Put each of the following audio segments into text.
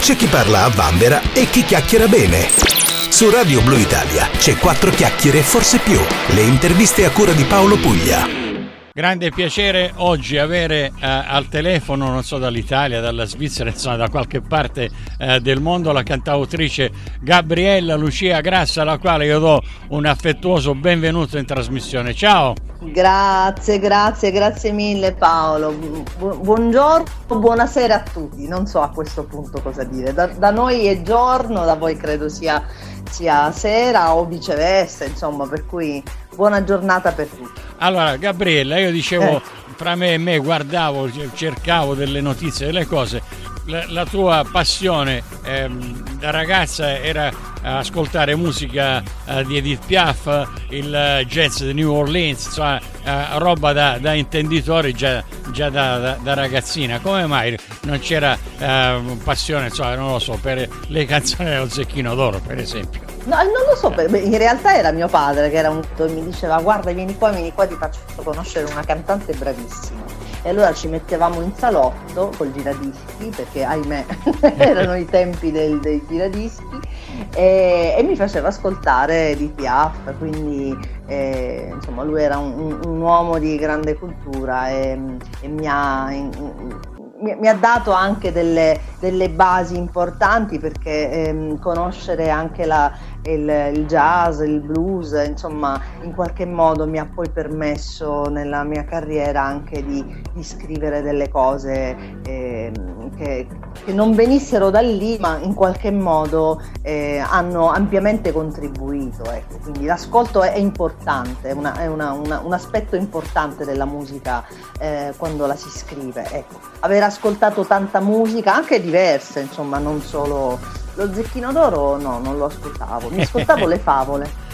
c'è chi parla a vanvera e chi chiacchiera bene. Su Radio Blue Italia c'è quattro chiacchiere, forse più. Le interviste a cura di Paolo Puglia. Grande piacere oggi avere eh, al telefono, non so dall'Italia, dalla Svizzera, insomma da qualche parte eh, del mondo, la cantautrice Gabriella Lucia Grassa, alla quale io do un affettuoso benvenuto in trasmissione. Ciao! Grazie, grazie, grazie mille Paolo. Bu- buongiorno, buonasera a tutti. Non so a questo punto cosa dire. Da, da noi è giorno, da voi credo sia, sia sera o viceversa, insomma, per cui buona giornata per tutti. Allora, Gabriella, io dicevo eh. fra me e me, guardavo, cercavo delle notizie, delle cose. La, la tua passione ehm, da ragazza era ascoltare musica eh, di Edith Piaf, il jazz di New Orleans, insomma, eh, roba da, da intenditori già, già da, da, da, ragazzina. Come mai non c'era eh, passione, insomma, non lo so, per le canzoni dello Zecchino d'Oro, per esempio? No, non lo so, in realtà era mio padre che era un, mi diceva guarda vieni qua, vieni qua, ti faccio conoscere una cantante bravissima. E allora ci mettevamo in salotto col giradischi, perché ahimè erano i tempi del, dei giradischi, e, e, mi faceva ascoltare di Piaf, quindi eh, insomma lui era un, un, uomo di grande cultura e, e mi ha in, mi, mi, ha dato anche delle, delle basi importanti perché ehm, conoscere anche la, il, il, jazz, il blues, insomma in qualche modo mi ha poi permesso nella mia carriera anche di, di scrivere delle cose eh, che, che, non venissero da lì ma in qualche modo eh, hanno ampiamente contribuito. Ecco. Quindi l'ascolto è, importante, una, è una, una, un aspetto importante della musica eh, quando la si scrive. Ecco. Aver ascoltato tanta musica, anche diversa, insomma, non solo lo zecchino d'oro no, non lo ascoltavo, mi ascoltavo le favole.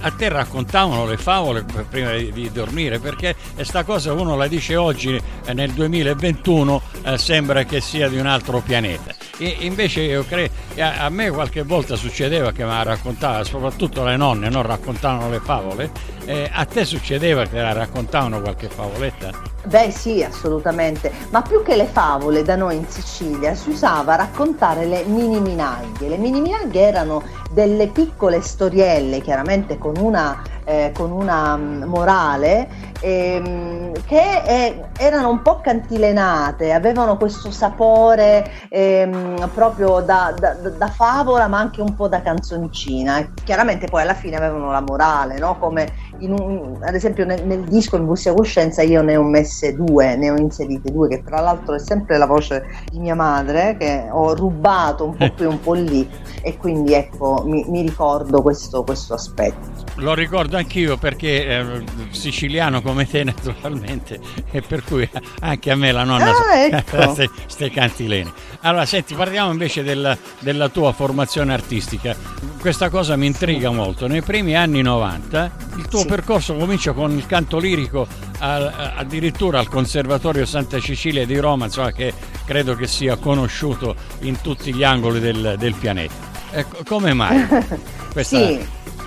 a, te raccontavano le favole prima di, di, dormire perché questa cosa uno la dice oggi eh, nel 2021 eh, sembra che sia di un altro pianeta e invece io credo a, a me qualche volta succedeva che mi raccontava soprattutto le nonne non raccontavano le favole eh, a te succedeva che la raccontavano qualche favoletta? Beh sì, assolutamente, ma più che le favole da noi in Sicilia si usava raccontare le mini minaglie. Le mini minaglie erano delle piccole storielle, chiaramente con una, eh, con una mm, morale, ehm, che eh, erano un po' cantilenate, avevano questo sapore ehm, proprio da, da, da, favola ma anche un po' da canzoncina. E chiaramente poi alla fine avevano la morale, no? come un, ad esempio nel, nel, disco in Bussia Coscienza io ne ho messe due, ne ho inserite due, che tra l'altro è sempre la voce di mia madre che ho rubato un po' qui un po' lì e quindi ecco mi, mi ricordo questo, questo, aspetto. Lo ricordo anch'io perché eh, siciliano come te naturalmente e per cui anche a me la nonna ah, ecco. ste cantilene. Allora senti parliamo invece del, della tua formazione artistica. Questa cosa mi intriga molto. Nei primi anni 90 il tuo sì. percorso comincia con il canto lirico a, addirittura al Conservatorio Santa Cecilia di Roma, insomma, che credo che sia conosciuto in tutti gli angoli del, del pianeta. Ecco, come mai? Questa... sì,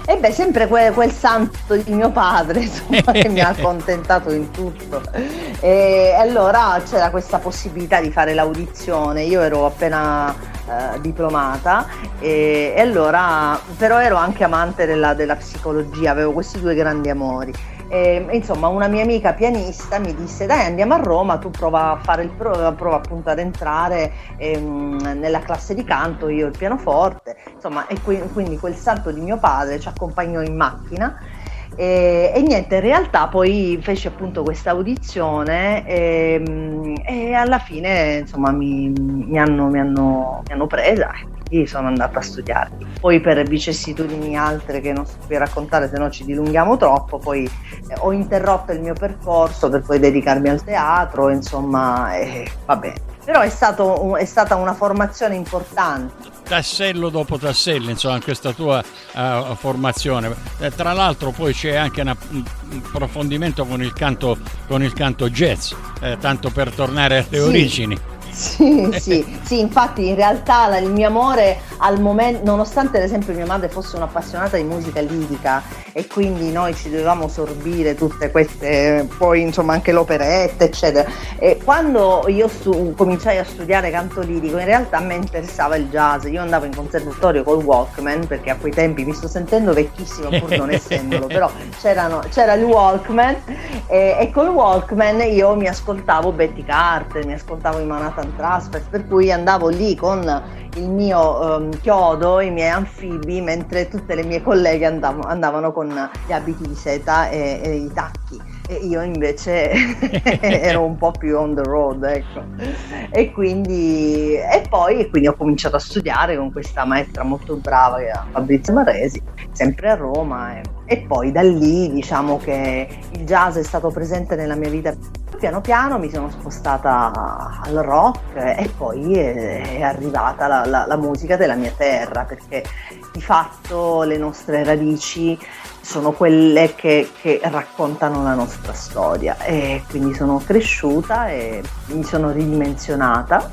e beh, sempre quel, quel, santo di mio padre insomma, che mi ha accontentato in tutto. E allora c'era questa possibilità di fare l'audizione. Io ero appena eh, diplomata e, e, allora però ero anche amante della, della psicologia, avevo questi due grandi amori e, insomma, una mia amica pianista mi disse: Dai, andiamo a Roma, tu prova a fare il prova, prova appunto ad entrare ehm, nella classe di canto, io il pianoforte. Insomma, e qui, quindi quel salto di mio padre ci accompagnò in macchina. E, e, niente, in realtà poi feci appunto questa audizione e, ehm, e alla fine insomma mi, mi, hanno, mi, hanno, mi hanno presa lì sono andata a studiare. Poi per vicissitudini altre che non sto qui raccontare, se no ci dilunghiamo troppo, poi eh, ho interrotto il mio percorso per poi dedicarmi al teatro, insomma, eh, vabbè. Però è, stato, è stata una formazione importante tassello dopo tassello insomma in questa tua uh, formazione eh, tra l'altro poi c'è anche una, un approfondimento con il canto, con il canto jazz eh, tanto per tornare alle sì. origini Sì, sì, sì, infatti in realtà il mio amore al momento, nonostante ad esempio mia madre fosse un'appassionata di musica lirica e quindi noi ci dovevamo sorbire tutte queste, poi insomma anche l'operetta eccetera, e quando io stu- cominciai a studiare canto lirico in realtà a me interessava il jazz, io andavo in conservatorio col Walkman perché a quei tempi mi sto sentendo vecchissimo pur non essendolo, però c'era il Walkman e, e col Walkman io mi ascoltavo Betty Carter, mi ascoltavo i Manhattan Manhattan Transfer, per cui andavo lì con il mio um, chiodo, i miei anfibi, mentre tutte le mie colleghe andavo, andavano con gli abiti di seta e, e i tacchi e io invece ero un po' più on the road, ecco. E quindi, e poi e quindi ho cominciato a studiare con questa maestra molto brava Fabrizio Maresi, sempre a Roma. E, e poi da lì diciamo che il jazz è stato presente nella mia vita piano piano mi sono spostata al rock e poi è, arrivata la, la, la, musica della mia terra perché di fatto le nostre radici sono quelle che, che, raccontano la nostra storia. E quindi sono cresciuta e mi sono ridimensionata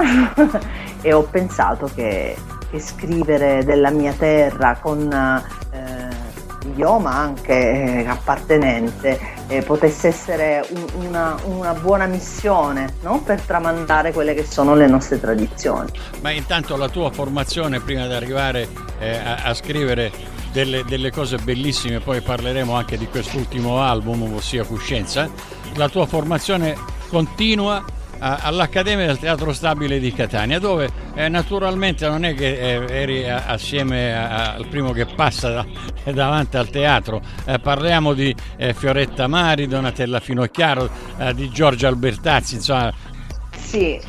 e ho pensato che, che, scrivere della mia terra con eh, idioma anche eh, appartenente eh, potesse essere un, una, una, buona missione no? per tramandare quelle che sono le nostre tradizioni. Ma intanto la tua formazione prima di arrivare eh, a, a scrivere delle, delle, cose bellissime, poi parleremo anche di quest'ultimo album, ossia Cuscenza. La tua formazione continua all'Accademia del Teatro Stabile di Catania, dove eh, naturalmente non è che eh, eri assieme al primo che passa da, davanti al teatro, eh, parliamo di eh, Fioretta Mari, Donatella Finocchiaro, eh, di Giorgio Albertazzi, insomma. Sì,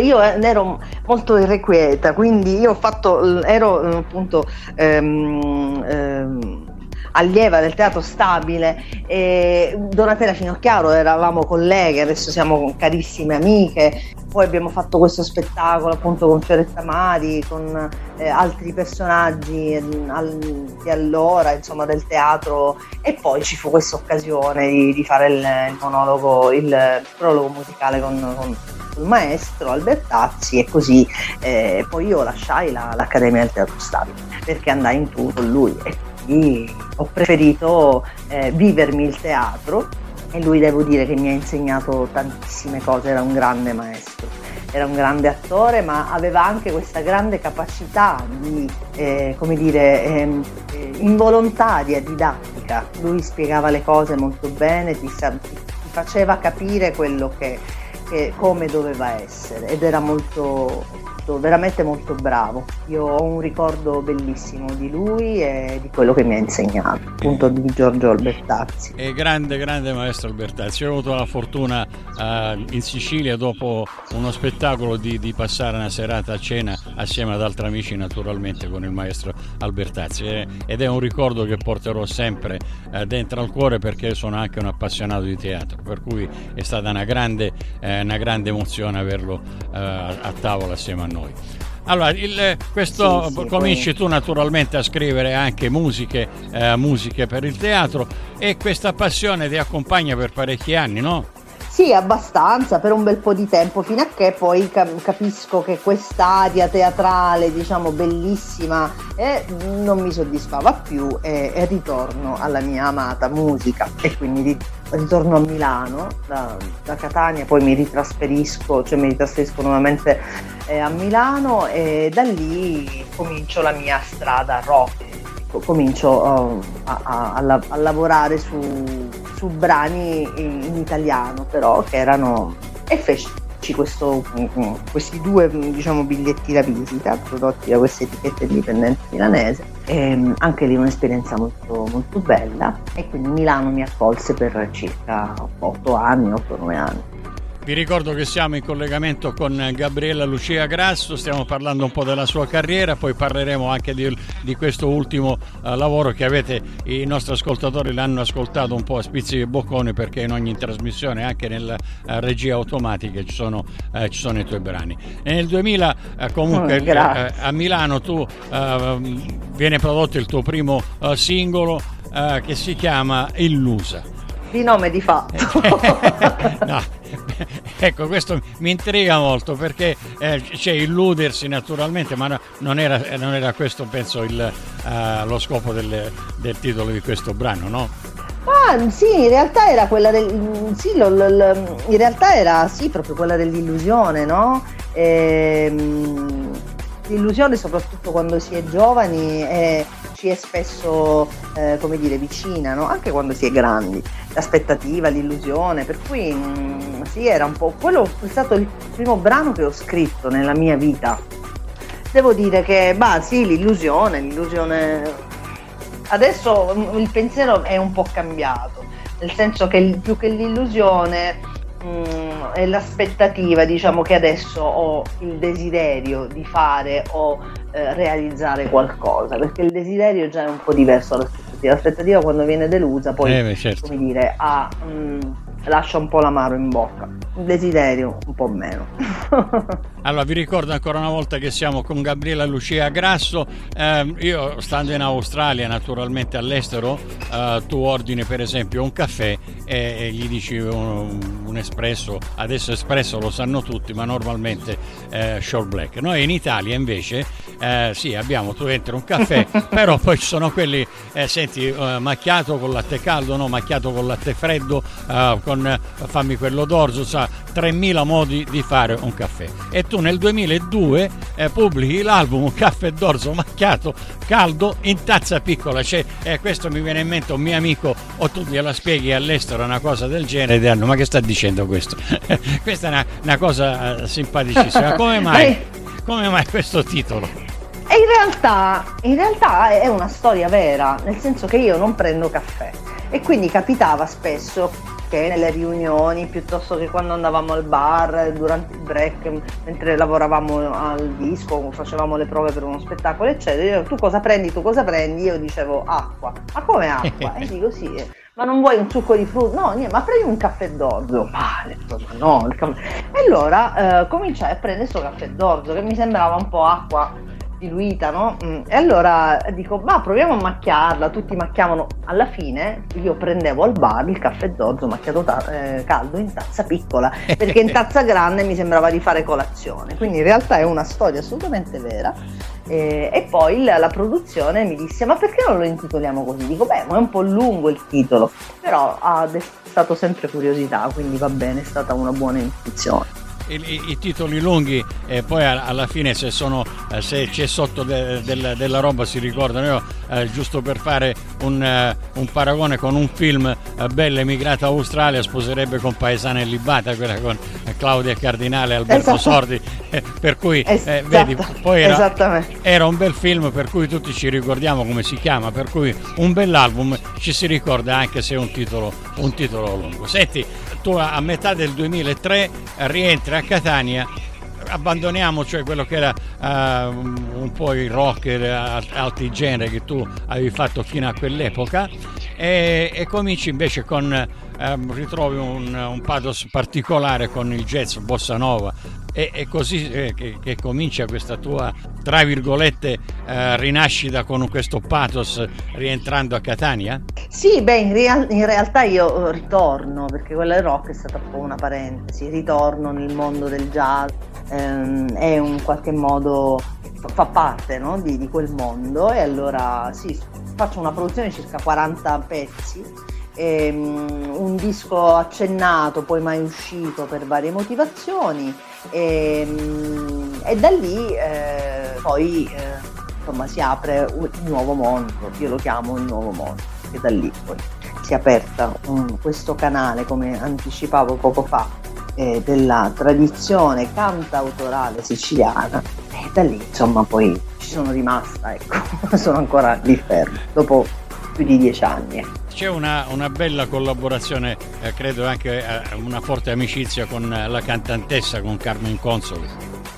io ero molto irrequieta, quindi io ho fatto, ero appunto ehm, ehm, allieva del teatro stabile e Donatella Finocchiaro eravamo colleghe, adesso siamo carissime amiche, poi abbiamo fatto questo spettacolo appunto con Fioretta Mari, con eh, altri personaggi eh, al, di allora, insomma del teatro. E poi ci fu questa occasione di, di fare il, il, monologo, il prologo musicale con, con il maestro Albertazzi e così eh, poi io lasciai la, l'Accademia del Teatro Stabile perché andai in tour con lui e quindi ho preferito eh, vivermi il teatro e lui devo dire che mi ha insegnato tantissime cose, era un grande maestro, era un grande attore ma aveva anche questa grande capacità di, eh, come dire, ehm, eh, involontaria, didattica, lui spiegava le cose molto bene, ti, ti faceva capire quello che che, come doveva essere ed era molto, molto, veramente molto bravo. Io ho un ricordo bellissimo di lui e di quello che mi ha insegnato, appunto di Giorgio Albertazzi. E grande, grande maestro Albertazzi. Ho avuto la fortuna uh, in Sicilia dopo uno spettacolo di, di, passare una serata a cena assieme ad altri amici naturalmente con il maestro Albertazzi e, ed è un ricordo che porterò sempre uh, dentro al cuore perché sono anche un appassionato di teatro, per cui è stata una grande, eh, una grande emozione averlo a tavola assieme a noi noi. Allora, il, questo sì, sì, cominci tu naturalmente a scrivere anche musiche, eh, musiche per il teatro e questa passione ti accompagna per parecchi anni, no? Sì, abbastanza, per un bel po' di tempo, fino a che poi capisco che quest'aria teatrale, diciamo, bellissima, eh, non mi soddisfava più e, e, ritorno alla mia amata musica. E quindi ritorno a Milano, da, da Catania, poi mi ritrasferisco, cioè mi ritrasferisco nuovamente eh, a Milano e da lì comincio la mia strada rock, comincio uh, a, a, a, a lavorare su su brani in, italiano però che erano e feci questo, questi due diciamo, biglietti da visita prodotti da questa etichetta indipendente milanese e anche lì un'esperienza molto, molto bella e quindi Milano mi accolse per circa 8 anni, 8-9 anni. Vi ricordo che siamo in collegamento con Gabriella Lucia Grasso, stiamo parlando un po' della sua carriera, poi parleremo anche di, di questo ultimo uh, lavoro che avete, i nostri ascoltatori l'hanno ascoltato un po' a spizzichi e bocconi perché in ogni trasmissione, anche nella uh, regia automatica, ci sono, uh, ci sono, i tuoi brani. E nel 2000 comunque oh, a Milano tu viene prodotto il tuo primo singolo che si chiama Illusa. Di nome di fatto. no. Ecco, questo mi intriga molto perché eh, c'è illudersi naturalmente, ma no, non, era, non, era, questo, penso, il, uh, lo scopo del, del titolo di questo brano, no? Ah, sì, in realtà era quella del. Sì, lo, lo, lo, in realtà era sì, proprio quella dell'illusione, no? Ehm, l'illusione, soprattutto quando si è giovani, è, ci è spesso, eh, come dire, vicina, no? Anche quando si è grandi. L'aspettativa, l'illusione, per cui mh, mm, sì, era un po'. Quello è stato il primo brano che ho scritto nella mia vita. Devo dire che, bah, sì, l'illusione, l'illusione adesso il pensiero è un po' cambiato, nel senso che più che l'illusione mh, mm, è l'aspettativa, diciamo che adesso ho il desiderio di fare o eh, realizzare qualcosa, perché il desiderio già è un po' diverso dall'aspettativa. L'aspettativa quando viene delusa poi, eh, certo. come dire, ha... Mh, lascia un po' l'amaro in bocca. Il desiderio un po' meno. allora vi ricordo ancora una volta che siamo con Gabriela Lucia Grasso. Eh, io stando in Australia, naturalmente all'estero, eh, tu ordini per esempio un caffè e, e gli dici un, un, espresso. Adesso espresso lo sanno tutti, ma normalmente eh, short black. Noi in Italia invece eh, sì, abbiamo, tu entri un caffè, però poi ci sono quelli, eh, senti, eh, macchiato con latte caldo, no, macchiato con latte freddo, con con fammi quello d'orzo, sa 3000 modi di fare un caffè. E tu nel 2002 eh, pubblichi l'album caffè d'orzo macchiato caldo in tazza piccola. Cioè, eh, questo mi viene in mente un mio amico o tu gliela spieghi all'estero una cosa del genere e diranno ma che sta dicendo questo? Questa è una, una cosa eh, simpaticissima. Come mai, come mai questo titolo? E in realtà, in realtà è una storia vera, nel senso che io non prendo caffè e quindi capitava spesso che nelle riunioni piuttosto che quando andavamo al bar durante il break mentre lavoravamo al disco facevamo le prove per uno spettacolo eccetera. Tu cosa prendi? Tu cosa prendi? Io dicevo acqua. Ma come acqua? E dico sì. Ma non vuoi un succo di frutta? No niente ma prendi un caffè d'orzo. Male ma no e allora eh, cominciai a prendere questo caffè d'orzo che mi sembrava un po' acqua diluita, no? Mm. E allora dico, ma proviamo a macchiarla, tutti macchiavano. Alla fine io prendevo al bar il caffè d'orzo macchiato ta- eh, caldo in tazza piccola, perché in tazza grande mi sembrava di fare colazione. Quindi in realtà è una storia assolutamente vera. Eh, e poi la, la, produzione mi disse, ma perché non lo intitoliamo così? Dico, beh, ma è un po' lungo il titolo, però ha destato sempre curiosità, quindi va bene, è stata una buona intuizione i, i, titoli lunghi e poi alla fine se, sono, eh, se c'è sotto de, de, della roba si ricordano. Io, eh, giusto per fare un, uh, un, paragone con un film, uh, Bella emigrata Australia sposerebbe con Paesana e Libata, quella con Claudia Cardinale e Alberto esatto. Sordi, per cui esatto. vedi, poi era, era un bel film per cui tutti ci ricordiamo come si chiama, per cui un bell'album ci si ricorda anche se è un titolo, un titolo lungo. Senti, tu a metà del 2003 rientri a Catania abbandoniamo cioè quello che era uh, un po' il rock e altri generi che tu avevi fatto fino a quell'epoca. E, e cominci invece con um, ritrovi un, un, pathos particolare con il jazz bossa nova e, e così eh, che, che, comincia questa tua tra virgolette eh, rinascita con questo pathos rientrando a Catania? Sì, beh, in, real- in, realtà io ritorno perché quella del rock è stata un po' una parentesi, ritorno nel mondo del jazz, ehm, è in qualche modo fa parte no? di, di, quel mondo e allora sì, faccio una produzione di circa 40 pezzi ehm, un disco accennato, poi mai uscito per varie motivazioni e, ehm, e da lì eh, poi eh, insomma, si apre un nuovo mondo, io lo chiamo un nuovo mondo, e da lì poi si è aperta um, questo canale, come anticipavo poco fa, eh, della tradizione cantautorale siciliana e da lì insomma poi ci sono rimasta, ecco, sono ancora lì fermo, dopo più di dieci anni. C'è una, una, bella collaborazione, eh, credo anche eh, una forte amicizia con la cantantessa, con Carmen Consoli.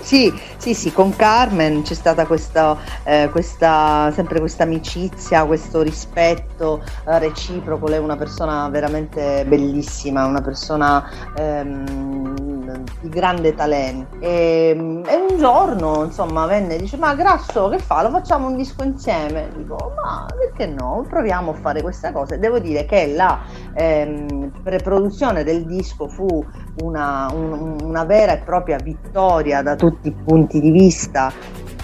Sì, sì, sì, con Carmen c'è stata questa, eh, questa, sempre questa amicizia, questo rispetto eh, reciproco. Lei è una persona veramente bellissima, una persona ehm, di grande talento. E, e, un giorno, insomma, venne e dice: Ma Grasso, che fa? Lo facciamo un disco insieme? Dico, ma perché no? Proviamo a fare questa cosa. E devo dire che la ehm, preproduzione del disco fu una, un, una vera e propria vittoria da tutti i punti di vista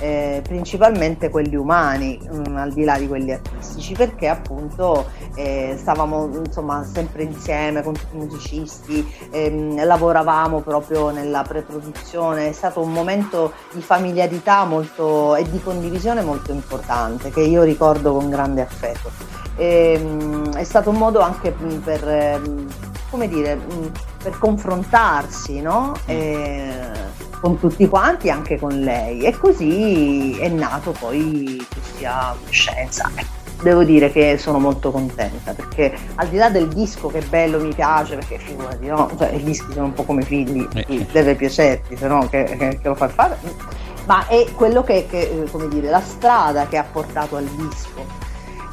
eh, principalmente quelli umani, mh, mm, al di là di quelli artistici, perché appunto eh, stavamo insomma sempre insieme con tutti i musicisti, ehm, lavoravamo proprio nella pre-produzione, è stato un momento di familiarità molto, e di condivisione molto importante che io ricordo con grande affetto. E, mh, è stato un modo anche per, ehm, come dire, mh, per confrontarsi, no? E, con tutti quanti, anche con lei. E così è nato poi questa scienza. Devo dire che sono molto contenta perché al di là del disco che bello, mi piace, perché figurati, no? Cioè, i dischi sono un po' come figli, eh. deve piacerti, se no che, che, che, lo fai fare. Ma è quello che, che, come dire, la strada che ha portato al disco,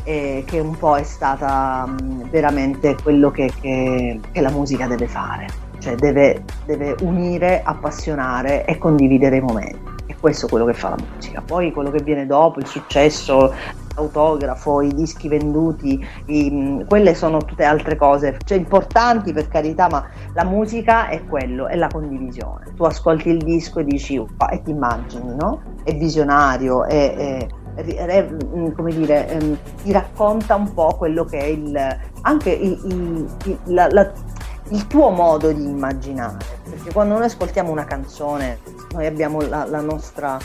eh, che un po' è stata mh, veramente quello che, che la musica deve fare cioè deve, deve unire, appassionare e condividere i momenti. E questo è quello che fa la musica. Poi quello che viene dopo, il successo, l'autografo, i dischi venduti, i, quelle sono tutte altre cose, cioè importanti per carità, ma la musica è quello, è la condivisione. Tu ascolti il disco e dici oh, e ti immagini, no? È visionario, è, è mm, come dire, ehm, ti racconta un po' quello che è il, anche il, il, la, la, il tuo modo di immaginare, perché quando noi ascoltiamo una canzone noi abbiamo la, la nostra,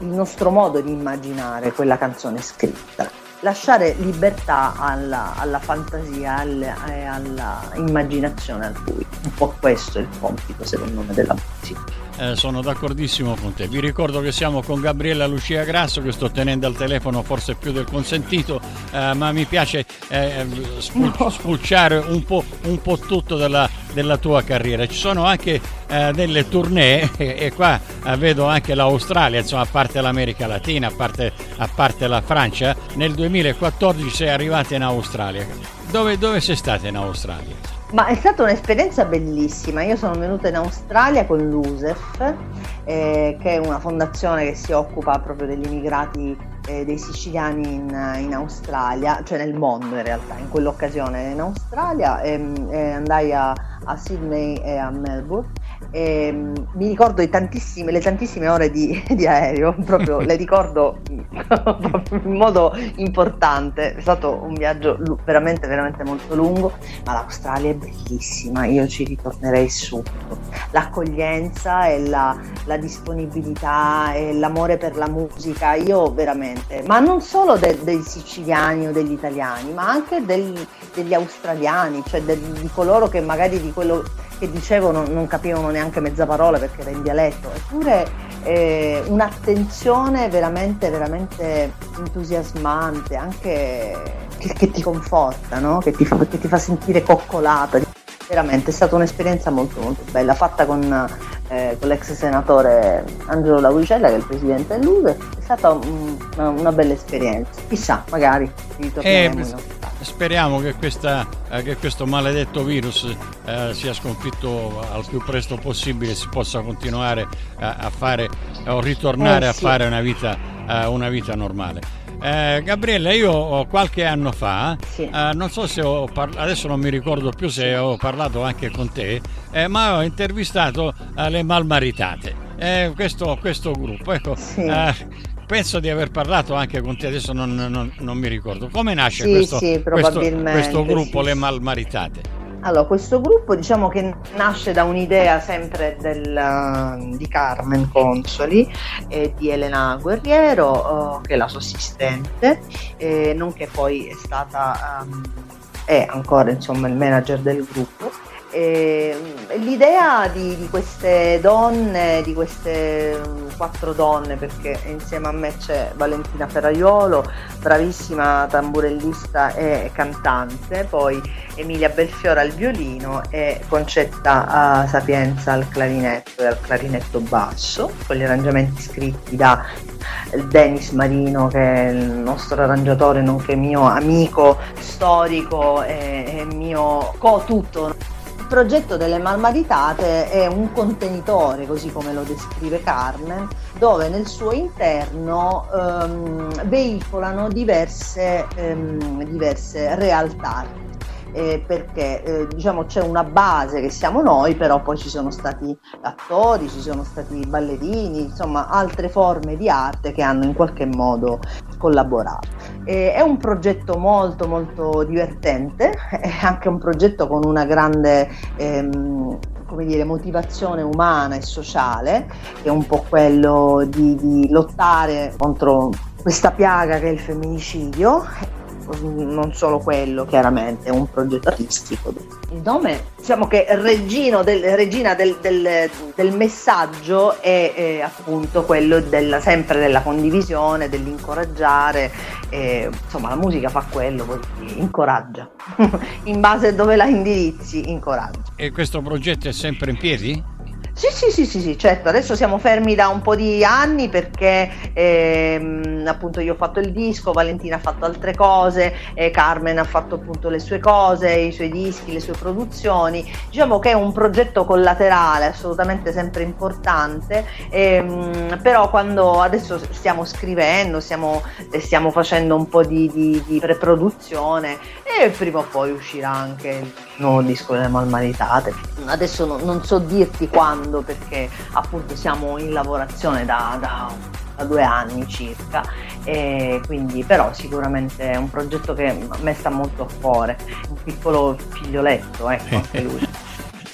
il nostro modo di immaginare quella canzone scritta. Lasciare libertà alla, alla fantasia e alla immaginazione altrui. Un po' questo è il compito, secondo me, della musica eh, sono d'accordissimo con te. Vi ricordo che siamo con Gabriella Lucia Grasso che sto tenendo al telefono forse più del consentito, eh, ma mi piace eh, spul- no. spulciare un po', un po tutto della, della, tua carriera. Ci sono anche eh, delle tournée e qua eh, vedo anche l'Australia, insomma, a parte l'America Latina, a parte, a parte la Francia. Nel 2014 sei arrivata in Australia. Dove, dove sei stata in Australia? Ma è stata un'esperienza bellissima. Io sono venuta in Australia con l'USEF, eh, che è una fondazione che si occupa proprio degli immigrati eh, dei siciliani in, in, Australia, cioè nel mondo in realtà. In quell'occasione in Australia e, ehm, e andai a, a Sydney e a Melbourne e, mm, mi ricordo le tantissime ore di, di aereo, proprio le ricordo in modo importante. È stato un viaggio veramente, veramente molto lungo, ma l'Australia è bellissima, io ci ritornerei subito. L'accoglienza e la, la disponibilità e l'amore per la musica, io veramente, ma non solo de, dei siciliani o degli italiani, ma anche del, degli australiani, cioè de, di coloro che magari di quello che dicevo non, non, capivano neanche mezza parola perché era in dialetto, eppure eh, un'attenzione veramente, veramente entusiasmante, anche che, che ti conforta, no? che, ti fa, che, ti fa, sentire coccolata. Veramente è stata un'esperienza molto molto bella, fatta con, eh, con l'ex senatore Angelo Lauricella che è il presidente dell'UVE, è stata un, una, una, bella esperienza. Chissà, magari ritorneremo eh, speriamo che, questa, eh, che, questo maledetto virus eh, sia sconfitto al più presto possibile e si possa continuare a, a fare o ritornare eh, sì. a fare una vita, eh, una vita normale. Eh, Gabriella, io qualche anno fa, sì. eh, non so se ho parlato, adesso non mi ricordo più se ho parlato anche con te, eh, ma ho intervistato eh, le Malmaritate. Eh, questo, questo, gruppo, ecco, sì penso di aver parlato anche con te, adesso non, non, non mi ricordo. Come nasce sì, questo, sì, questo, questo, gruppo, sì. Le Malmaritate? Allora, questo gruppo diciamo che nasce da un'idea sempre del, di Carmen Consoli e di Elena Guerriero, uh, che è la sua assistente, eh, nonché poi è stata, um, è ancora insomma il manager del gruppo e, l'idea di, di, queste donne, di queste mm, quattro donne, perché insieme a me c'è Valentina Ferraiolo, bravissima tamburellista e cantante, poi Emilia Belfiore al violino e Concetta Sapienza al clarinetto e al clarinetto basso, con gli arrangiamenti scritti da Denis Marino che è il nostro arrangiatore nonché mio amico storico e, e mio co-tutto progetto delle Malmaritate è un contenitore, così come lo descrive Carmen, dove nel suo interno ehm, veicolano diverse, ehm, diverse realtà eh, perché eh, diciamo c'è una base che siamo noi, però poi ci sono stati attori, ci sono stati ballerini, insomma altre forme di arte che hanno in qualche modo collaborato. Eh, è un progetto molto molto divertente, è anche un progetto con una grande ehm, come dire, motivazione umana e sociale, che è un po' quello di, di lottare contro questa piaga che è il femminicidio non solo quello, chiaramente, è un progetto artistico. Il nome, diciamo che del, regina del, del, del, messaggio è, è appunto quello della, sempre della condivisione, dell'incoraggiare, e, insomma la musica fa quello, incoraggia, in base a dove la indirizzi, incoraggia. E questo progetto è sempre in piedi? Sì, sì, sì, sì, sì, certo, adesso siamo fermi da un po' di anni perché ehm, appunto io ho fatto il disco, Valentina ha fatto altre cose, eh, Carmen ha fatto appunto le sue cose, i suoi dischi, le sue produzioni. Diciamo che è un progetto collaterale assolutamente sempre importante, ehm, però quando adesso stiamo scrivendo, stiamo, stiamo facendo un po' di, di, di preproduzione e prima o poi uscirà anche il nuovo disco delle Malmaritate. Adesso no, non so dirti quando perché appunto siamo in lavorazione da, da, da due anni circa, quindi però sicuramente è un progetto che a me sta molto a cuore, un piccolo figlioletto, ecco anche lui.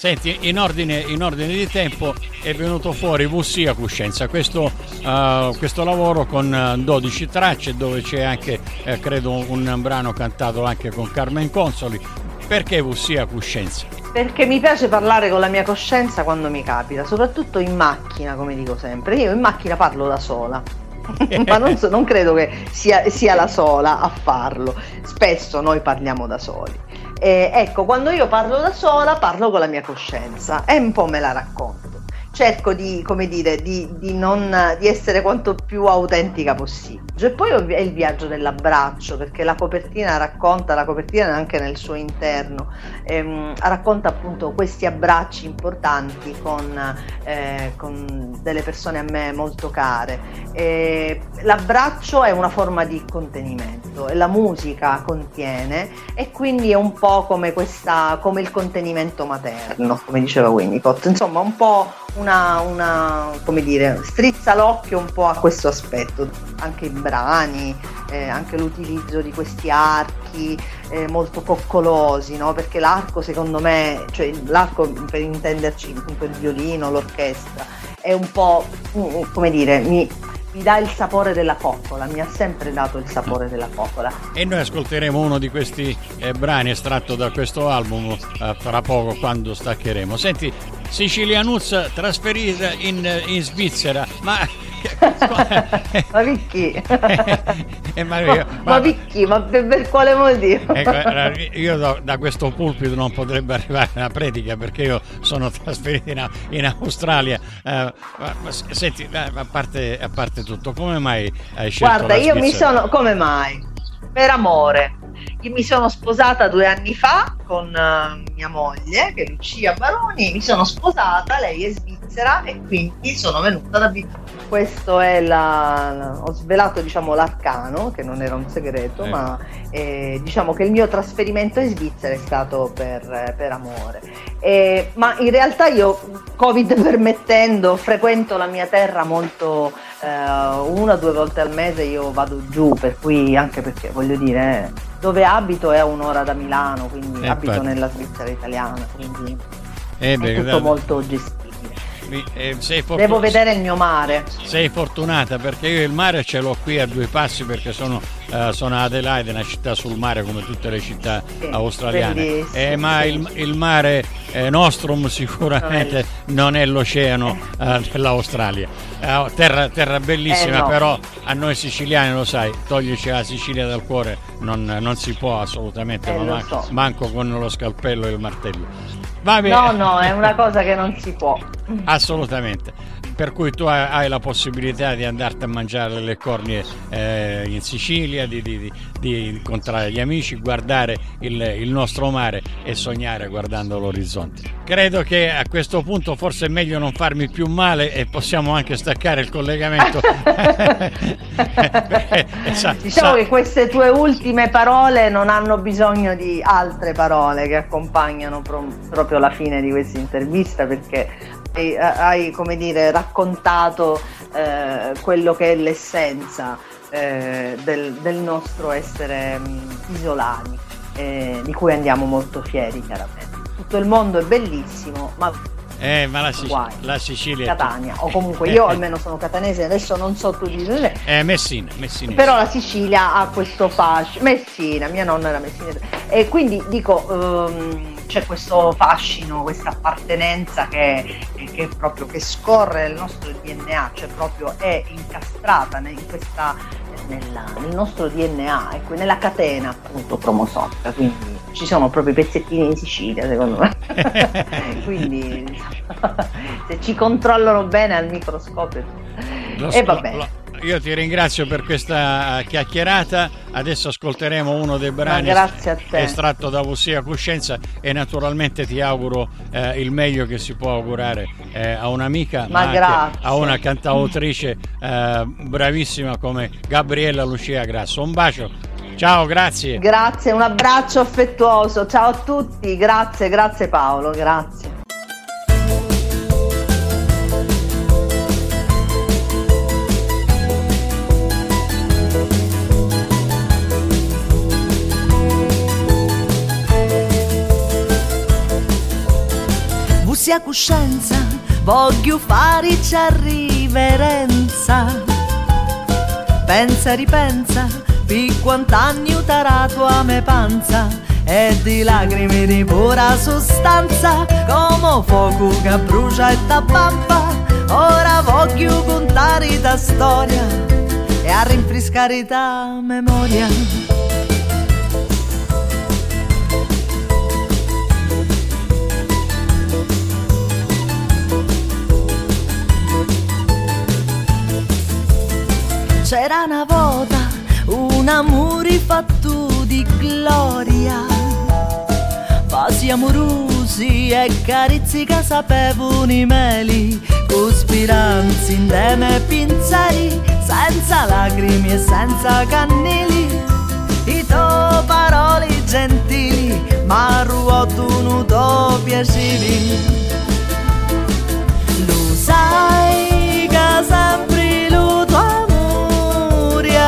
Senti, in ordine, in ordine, di tempo è venuto fuori Vussia Cuscenza, questo, uh, questo lavoro con 12 tracce dove c'è anche, eh, credo, un brano cantato anche con Carmen Consoli. Perché Vussia Cuscenza? Perché mi piace parlare con la mia coscienza quando mi capita, soprattutto in macchina, come dico sempre. Io in macchina parlo da sola. ma non, so, non, credo che sia, sia la sola a farlo, spesso noi parliamo da soli. Eh, ecco, quando io parlo da sola, parlo con la mia coscienza e un po' me la racconto. Cerco di, come dire, di, di, non, di essere quanto più autentica possibile. E poi è il viaggio dell'abbraccio, perché la copertina racconta, la copertina anche nel suo interno, ehm, racconta appunto questi abbracci importanti con, eh, con, delle persone a me molto care. E l'abbraccio è una forma di contenimento e la musica contiene e quindi è un po' come, questa, come il contenimento materno, come diceva Winnicott, insomma un po' una, una come dire, strizza l'occhio un po' a questo aspetto, anche in brani, eh, anche l'utilizzo di questi archi eh, molto coccolosi, no? perché l'arco secondo me, cioè l'arco per intenderci il violino, l'orchestra, è un po' mm, come dire, mi, mi dà il sapore della coccola, mi ha sempre dato il sapore della coccola. E noi ascolteremo uno di questi eh, brani estratto da questo album eh, fra poco quando staccheremo. Senti, Sicilianuzza trasferita in, in Svizzera, ma ma Vicky? Eh, ma, ma, ma, Vicky ma per, per quale motivo? Ecco, io da, da, questo pulpito non potrebbe arrivare una predica perché io sono trasferito in, in Australia. Eh, ma, senti eh, a parte, a parte, tutto come mai hai scelto guarda io mi sono come mai? Per amore io mi sono sposata due anni fa con uh, mia moglie, che è Lucia Baroni, mi sono sposata, lei è svizzera e quindi sono venuta ad abitare. Questo è la, ho svelato diciamo l'arcano, che non era un segreto, eh. ma eh, diciamo che il mio trasferimento in Svizzera è stato per, per amore. Eh, ma in realtà io, Covid permettendo, frequento la mia terra molto eh, una o due volte al mese io vado giù, per cui anche perché voglio dire, dove abito è a un'ora da Milano, quindi eh, abito infatti. nella Svizzera italiana, quindi eh, è tutto molto gestito Devo vedere il mio mare. Sei fortunata perché io il mare ce l'ho qui a due passi perché sono, uh, sono Adelaide, una città sul mare come tutte le città sì, australiane. Eh, ma il, il mare eh, Nostrum sicuramente non è l'oceano uh, dell'Australia. Uh, terra, terra, bellissima, eh, no. però a noi siciliani lo sai, toglierci la Sicilia dal cuore non, non si può assolutamente, eh, man- so. manco con lo scalpello e il martello. No, no, è una cosa che non si può. Assolutamente. Per cui tu hai la possibilità di andarti a mangiare le cornie eh, in Sicilia, di, di, di, incontrare gli amici, guardare il, il, nostro mare e sognare guardando l'orizzonte. Credo che a questo punto forse è meglio non farmi più male e possiamo anche staccare il collegamento. sa, diciamo sa... che queste tue ultime parole non hanno bisogno di altre parole che accompagnano pro- proprio la fine di questa intervista perché hai, hai come dire, raccontato eh, quello che è l'essenza eh, del, del, nostro essere mh, mm, isolani, eh, di cui andiamo molto fieri chiaramente. Tutto il mondo è bellissimo, ma eh, ma la, Sic- la Sicilia. Catania, o comunque io almeno sono catanese, adesso non so tu di dove. Eh, Messina, Messina. Però la Sicilia ha questo fascino. Messina, mia nonna era messinese. E quindi dico, um, c'è questo fascino, questa appartenenza che, che, proprio che scorre nel nostro DNA, cioè proprio è incastrata in questa, nella, nel nostro DNA, ecco, nella catena appunto cromosomica. Quindi ci sono proprio i pezzettini in Sicilia, secondo me. Quindi se ci controllano bene al microscopio. Lo e va bene. Io ti ringrazio per questa chiacchierata. Adesso ascolteremo uno dei brani estratto da Vossia Coscienza e naturalmente ti auguro eh, il meglio che si può augurare eh, a un'amica, ma, ma a una cantautrice eh, bravissima come Gabriella Lucia Grasso. Un bacio Ciao, grazie. Grazie, un abbraccio affettuoso. Ciao a tutti, grazie, grazie Paolo, grazie. Sia coscienza, voglio farci riverenza. Pensa, ripensa, per quant'anni utarà tua me panza e di lacrime di pura sostanza come fuoco che brucia e t'abbampa ora voglio contare ta storia e a rinfrescare ta memoria c'era una volta un amore fatto di gloria. Vasi amorosi e carezze che sapevano i meli, con speranze in teme e pinzeri, senza lacrime e senza cannili. I tuoi parole gentili, ma ruotano tuoi piaceri. Lo sai che sempre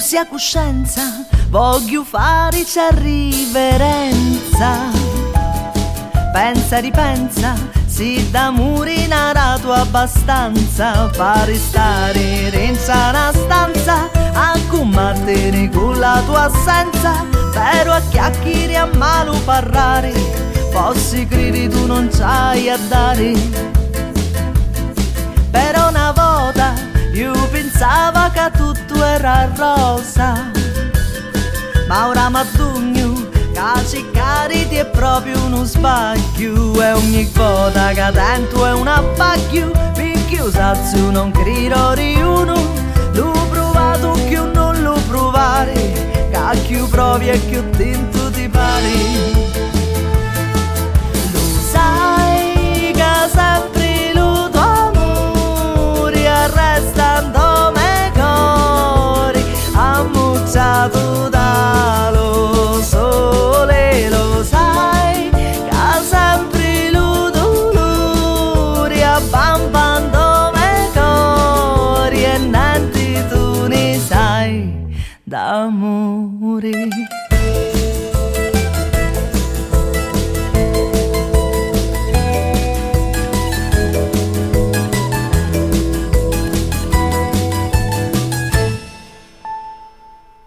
Vussia coscienza, voglio farci riverenza. Pensa, ripensa, si da murinara tu abbastanza, fare stare in una stanza a combattere con la tua assenza però a chiacchiere a malo parlare fossi credi tu non c'hai a dare però una volta io pensavo che tutto era rosa ma ora mi addugno che cercare è proprio uno sbaglio. E ogni volta che tento è un abbaglio perché usazzo non credo di uno provato più non lo provare che più provi e più dentro ti pare ammucciato